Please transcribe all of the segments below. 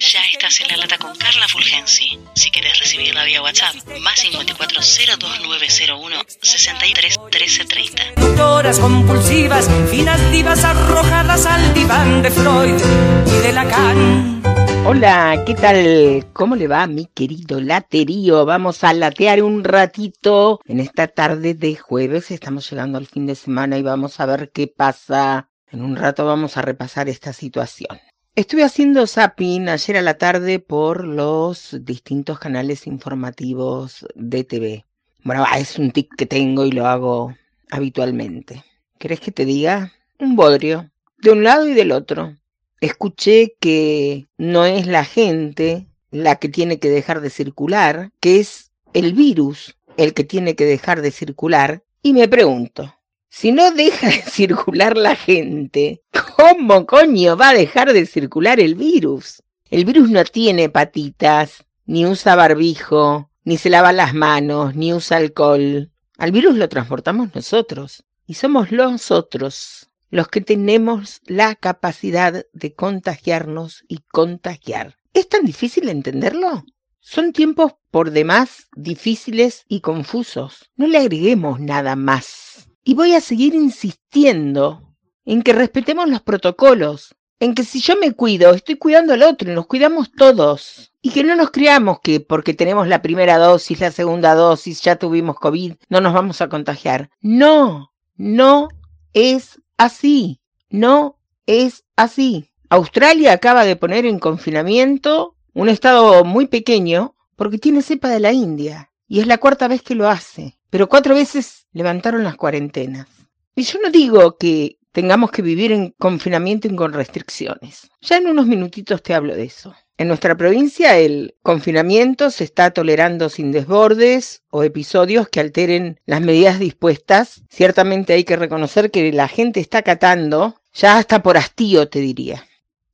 Ya estás en la lata con Carla Fulgensi. Si quieres recibirla vía WhatsApp, más 54 02901 63 13 30. Doctoras compulsivas, finas divas arrojadas al diván de Freud y de Lacan. Hola, ¿qué tal? ¿Cómo le va mi querido laterío? Vamos a latear un ratito en esta tarde de jueves. Estamos llegando al fin de semana y vamos a ver qué pasa. En un rato vamos a repasar esta situación. Estuve haciendo zapping ayer a la tarde por los distintos canales informativos de TV. Bueno, es un tic que tengo y lo hago habitualmente. ¿Querés que te diga? Un bodrio, de un lado y del otro. Escuché que no es la gente la que tiene que dejar de circular, que es el virus el que tiene que dejar de circular, y me pregunto, si no deja de circular la gente, ¿cómo coño va a dejar de circular el virus? El virus no tiene patitas, ni usa barbijo, ni se lava las manos, ni usa alcohol. Al virus lo transportamos nosotros. Y somos nosotros los que tenemos la capacidad de contagiarnos y contagiar. ¿Es tan difícil entenderlo? Son tiempos por demás difíciles y confusos. No le agreguemos nada más. Y voy a seguir insistiendo en que respetemos los protocolos, en que si yo me cuido, estoy cuidando al otro y nos cuidamos todos. Y que no nos creamos que porque tenemos la primera dosis, la segunda dosis, ya tuvimos COVID, no nos vamos a contagiar. No, no es así. No es así. Australia acaba de poner en confinamiento un estado muy pequeño porque tiene cepa de la India. Y es la cuarta vez que lo hace. Pero cuatro veces levantaron las cuarentenas. Y yo no digo que tengamos que vivir en confinamiento y con restricciones. Ya en unos minutitos te hablo de eso. En nuestra provincia el confinamiento se está tolerando sin desbordes o episodios que alteren las medidas dispuestas. Ciertamente hay que reconocer que la gente está acatando, ya hasta por hastío te diría.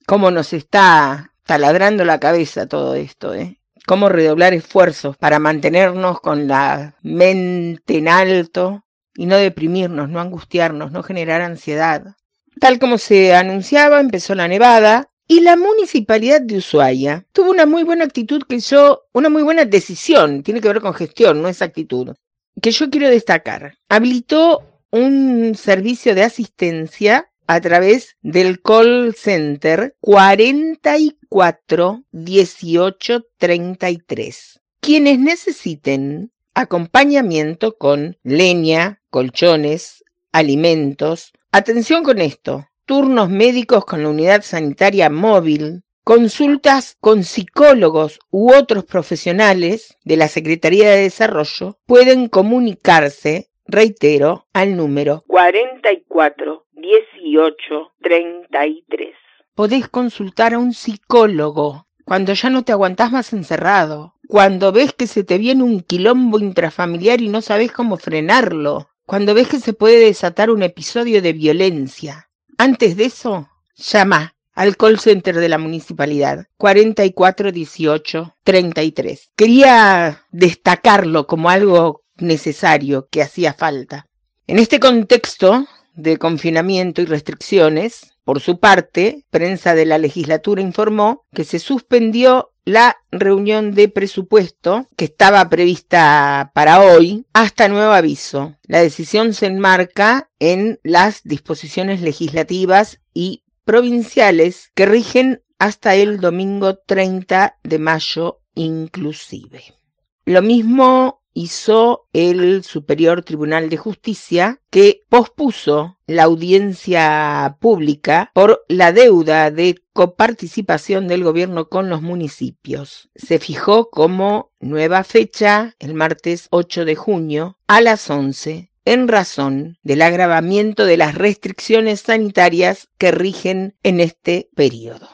Cómo nos está taladrando la cabeza todo esto, ¿eh? Cómo redoblar esfuerzos para mantenernos con la mente en alto, y no deprimirnos, no angustiarnos, no generar ansiedad. Tal como se anunciaba, empezó la nevada y la municipalidad de Ushuaia tuvo una muy buena actitud que yo, una muy buena decisión, tiene que ver con gestión, no es actitud, que yo quiero destacar. Habilitó un servicio de asistencia a través del call center 44 18 33. Quienes necesiten acompañamiento con leña, colchones, alimentos. Atención con esto, turnos médicos con la unidad sanitaria móvil, consultas con psicólogos u otros profesionales de la Secretaría de Desarrollo pueden comunicarse, reitero, al número 44 18 33. Podés consultar a un psicólogo cuando ya no te aguantás más encerrado, cuando ves que se te viene un quilombo intrafamiliar y no sabes cómo frenarlo, cuando ves que se puede desatar un episodio de violencia. Antes de eso, llama al call center de la municipalidad 441833. Quería destacarlo como algo necesario que hacía falta. En este contexto de confinamiento y restricciones, por su parte, prensa de la legislatura informó que se suspendió la reunión de presupuesto que estaba prevista para hoy hasta nuevo aviso. La decisión se enmarca en las disposiciones legislativas y provinciales que rigen hasta el domingo 30 de mayo inclusive. Lo mismo hizo el Superior Tribunal de Justicia, que pospuso la audiencia pública por la deuda de coparticipación del gobierno con los municipios. Se fijó como nueva fecha el martes 8 de junio a las 11 en razón del agravamiento de las restricciones sanitarias que rigen en este periodo.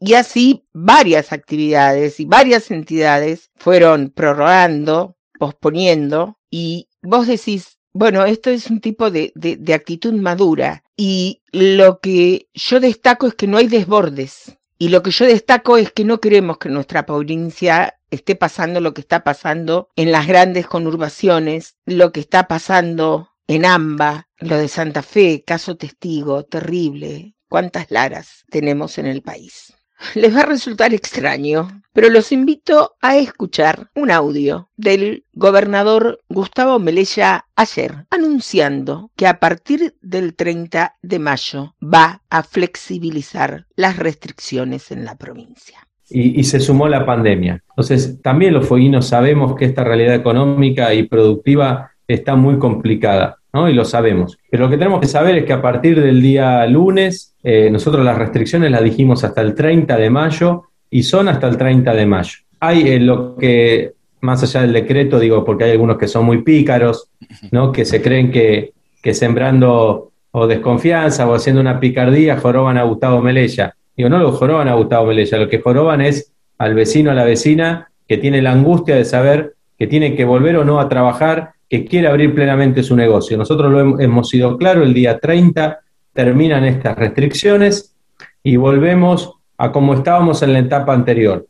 Y así varias actividades y varias entidades fueron prorrogando posponiendo y vos decís, bueno, esto es un tipo de, de, actitud madura y lo que yo destaco es que no hay desbordes y lo que yo destaco es que no queremos que nuestra provincia esté pasando lo que está pasando en las grandes conurbaciones, lo que está pasando en AMBA, lo de Santa Fe, caso testigo, terrible. ¿Cuántas laras tenemos en el país? Les va a resultar extraño, pero los invito a escuchar un audio del gobernador Gustavo Melella ayer, anunciando que a partir del 30 de mayo va a flexibilizar las restricciones en la provincia. Y, se sumó la pandemia. Entonces, también los fueguinos sabemos que esta realidad económica y productiva está muy complicada. ¿no? Y lo sabemos. Pero lo que tenemos que saber es que a partir del día lunes, eh, nosotros las restricciones las dijimos hasta el 30 de mayo y son hasta el 30 de mayo. Hay en lo que, más allá del decreto, digo, porque hay algunos que son muy pícaros, ¿no? Que se creen que, que sembrando o desconfianza o haciendo una picardía joroban a Gustavo Melella. Digo, no lo joroban a Gustavo Melella, lo que joroban es al vecino, a la vecina, que tiene la angustia de saber que tiene que volver o no a trabajar que quiere abrir plenamente su negocio. Nosotros lo hemos sido claro, el día 30 terminan estas restricciones y volvemos a como estábamos en la etapa anterior.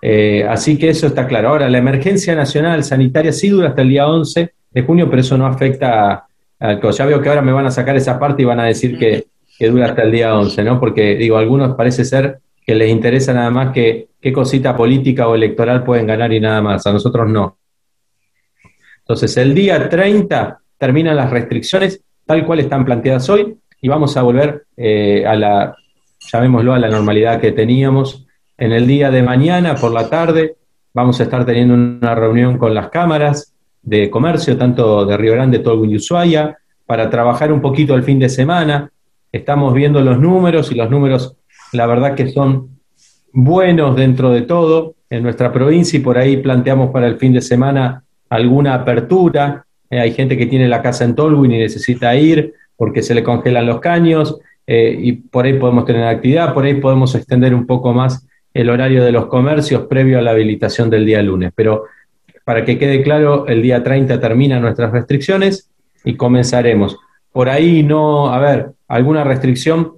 Eh, así que eso está claro. Ahora, la emergencia nacional sanitaria sí dura hasta el día 11 de junio, pero eso no afecta al Ya veo que ahora me van a sacar esa parte y van a decir que, que dura hasta el día 11, ¿no? Porque, digo, algunos parece ser que les interesa nada más que qué cosita política o electoral pueden ganar y nada más. A nosotros no. Entonces, el día 30 terminan las restricciones tal cual están planteadas hoy y vamos a volver eh, a la, llamémoslo, a la normalidad que teníamos. En el día de mañana, por la tarde, vamos a estar teniendo una reunión con las cámaras de comercio, tanto de Río Grande, Tolwyn y Ushuaia, para trabajar un poquito el fin de semana. Estamos viendo los números y los números, la verdad que son buenos dentro de todo en nuestra provincia y por ahí planteamos para el fin de semana alguna apertura. Eh, hay gente que tiene la casa en Tolwyn y necesita ir porque se le congelan los caños eh, y por ahí podemos tener actividad, por ahí podemos extender un poco más el horario de los comercios previo a la habilitación del día lunes. Pero para que quede claro, el día 30 terminan nuestras restricciones y comenzaremos. Por ahí no, a ver, alguna restricción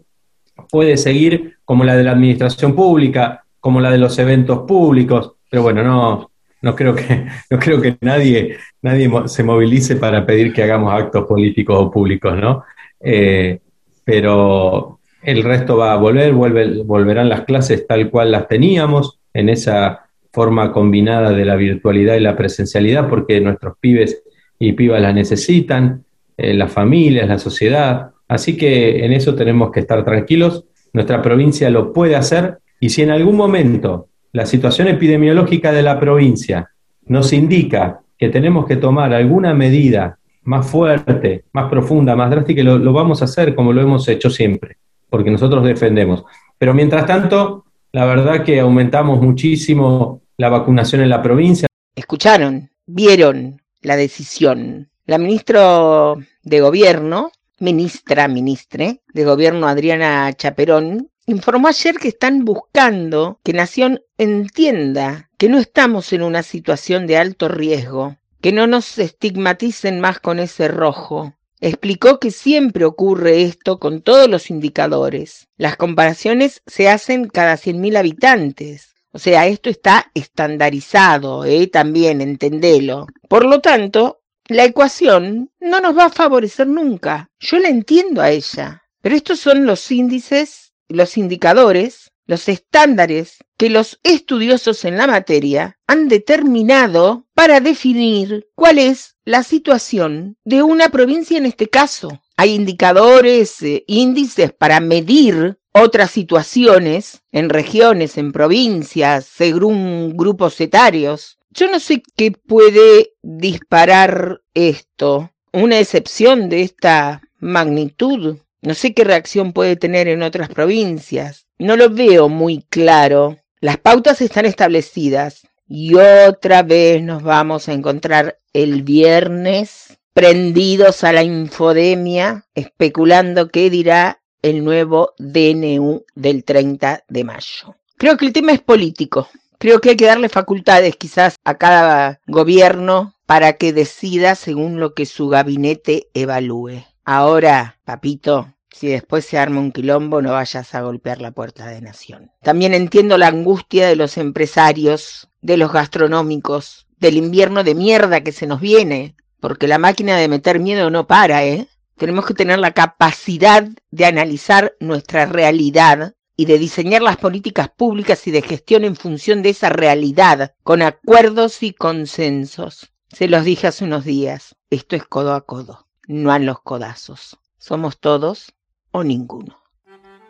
puede seguir como la de la administración pública, como la de los eventos públicos, pero bueno, no, no creo que, no creo que nadie, nadie se movilice para pedir que hagamos actos políticos o públicos, ¿no? Eh, pero el resto va a volver, volverán las clases tal cual las teníamos, en esa forma combinada de la virtualidad y la presencialidad, porque nuestros pibes y pibas las necesitan, eh, las familias, la sociedad. Así que en eso tenemos que estar tranquilos. Nuestra provincia lo puede hacer y si en algún momento la situación epidemiológica de la provincia nos indica que tenemos que tomar alguna medida más fuerte, más profunda, más drástica, lo, lo vamos a hacer como lo hemos hecho siempre, porque nosotros defendemos. Pero mientras tanto, la verdad que aumentamos muchísimo la vacunación en la provincia. Escucharon, vieron la decisión. La ministra de Gobierno, ministra, ministre de Gobierno Adriana Chaperón, informó ayer que están buscando que Nación entienda que no estamos en una situación de alto riesgo, que no nos estigmaticen más con ese rojo. Explicó que siempre ocurre esto con todos los indicadores. Las comparaciones se hacen cada 100.000 habitantes. O sea, esto está estandarizado, ¿eh? también, entendelo. Por lo tanto, la ecuación no nos va a favorecer nunca. Yo la entiendo a ella. Pero estos son los índices los indicadores, los estándares que los estudiosos en la materia han determinado para definir cuál es la situación de una provincia en este caso. Hay indicadores, eh, índices para medir otras situaciones en regiones, en provincias, según grupos etarios. Yo no sé qué puede disparar esto. Una excepción de esta magnitud no sé qué reacción puede tener en otras provincias. No lo veo muy claro. Las pautas están establecidas y otra vez nos vamos a encontrar el viernes prendidos a la infodemia, especulando qué dirá el nuevo DNU del 30 de mayo. Creo que el tema es político. Creo que hay que darle facultades quizás a cada gobierno para que decida según lo que su gabinete evalúe. Ahora, papito, si después se arma un quilombo, no vayas a golpear la puerta de Nación. También entiendo la angustia de los empresarios, de los gastronómicos, del invierno de mierda que se nos viene, porque la máquina de meter miedo no para, ¿eh? Tenemos que tener la capacidad de analizar nuestra realidad y de diseñar las políticas públicas y de gestión en función de esa realidad, con acuerdos y consensos. Se los dije hace unos días, esto es codo a codo, no a los codazos. Somos todos o ninguno.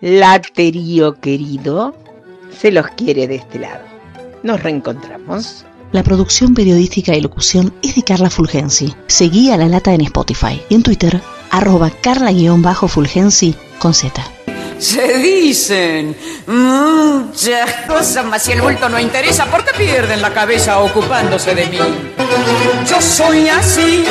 Laterío querido, se los quiere de este lado. Nos reencontramos. La producción periodística y locución es de Carla Fulgensi. Seguí a La Lata en Spotify y en Twitter, arroba carla-fulgensi con Z. Se dicen muchas cosas, mas si el bulto no interesa, ¿por qué pierden la cabeza ocupándose de mí? Yo soy así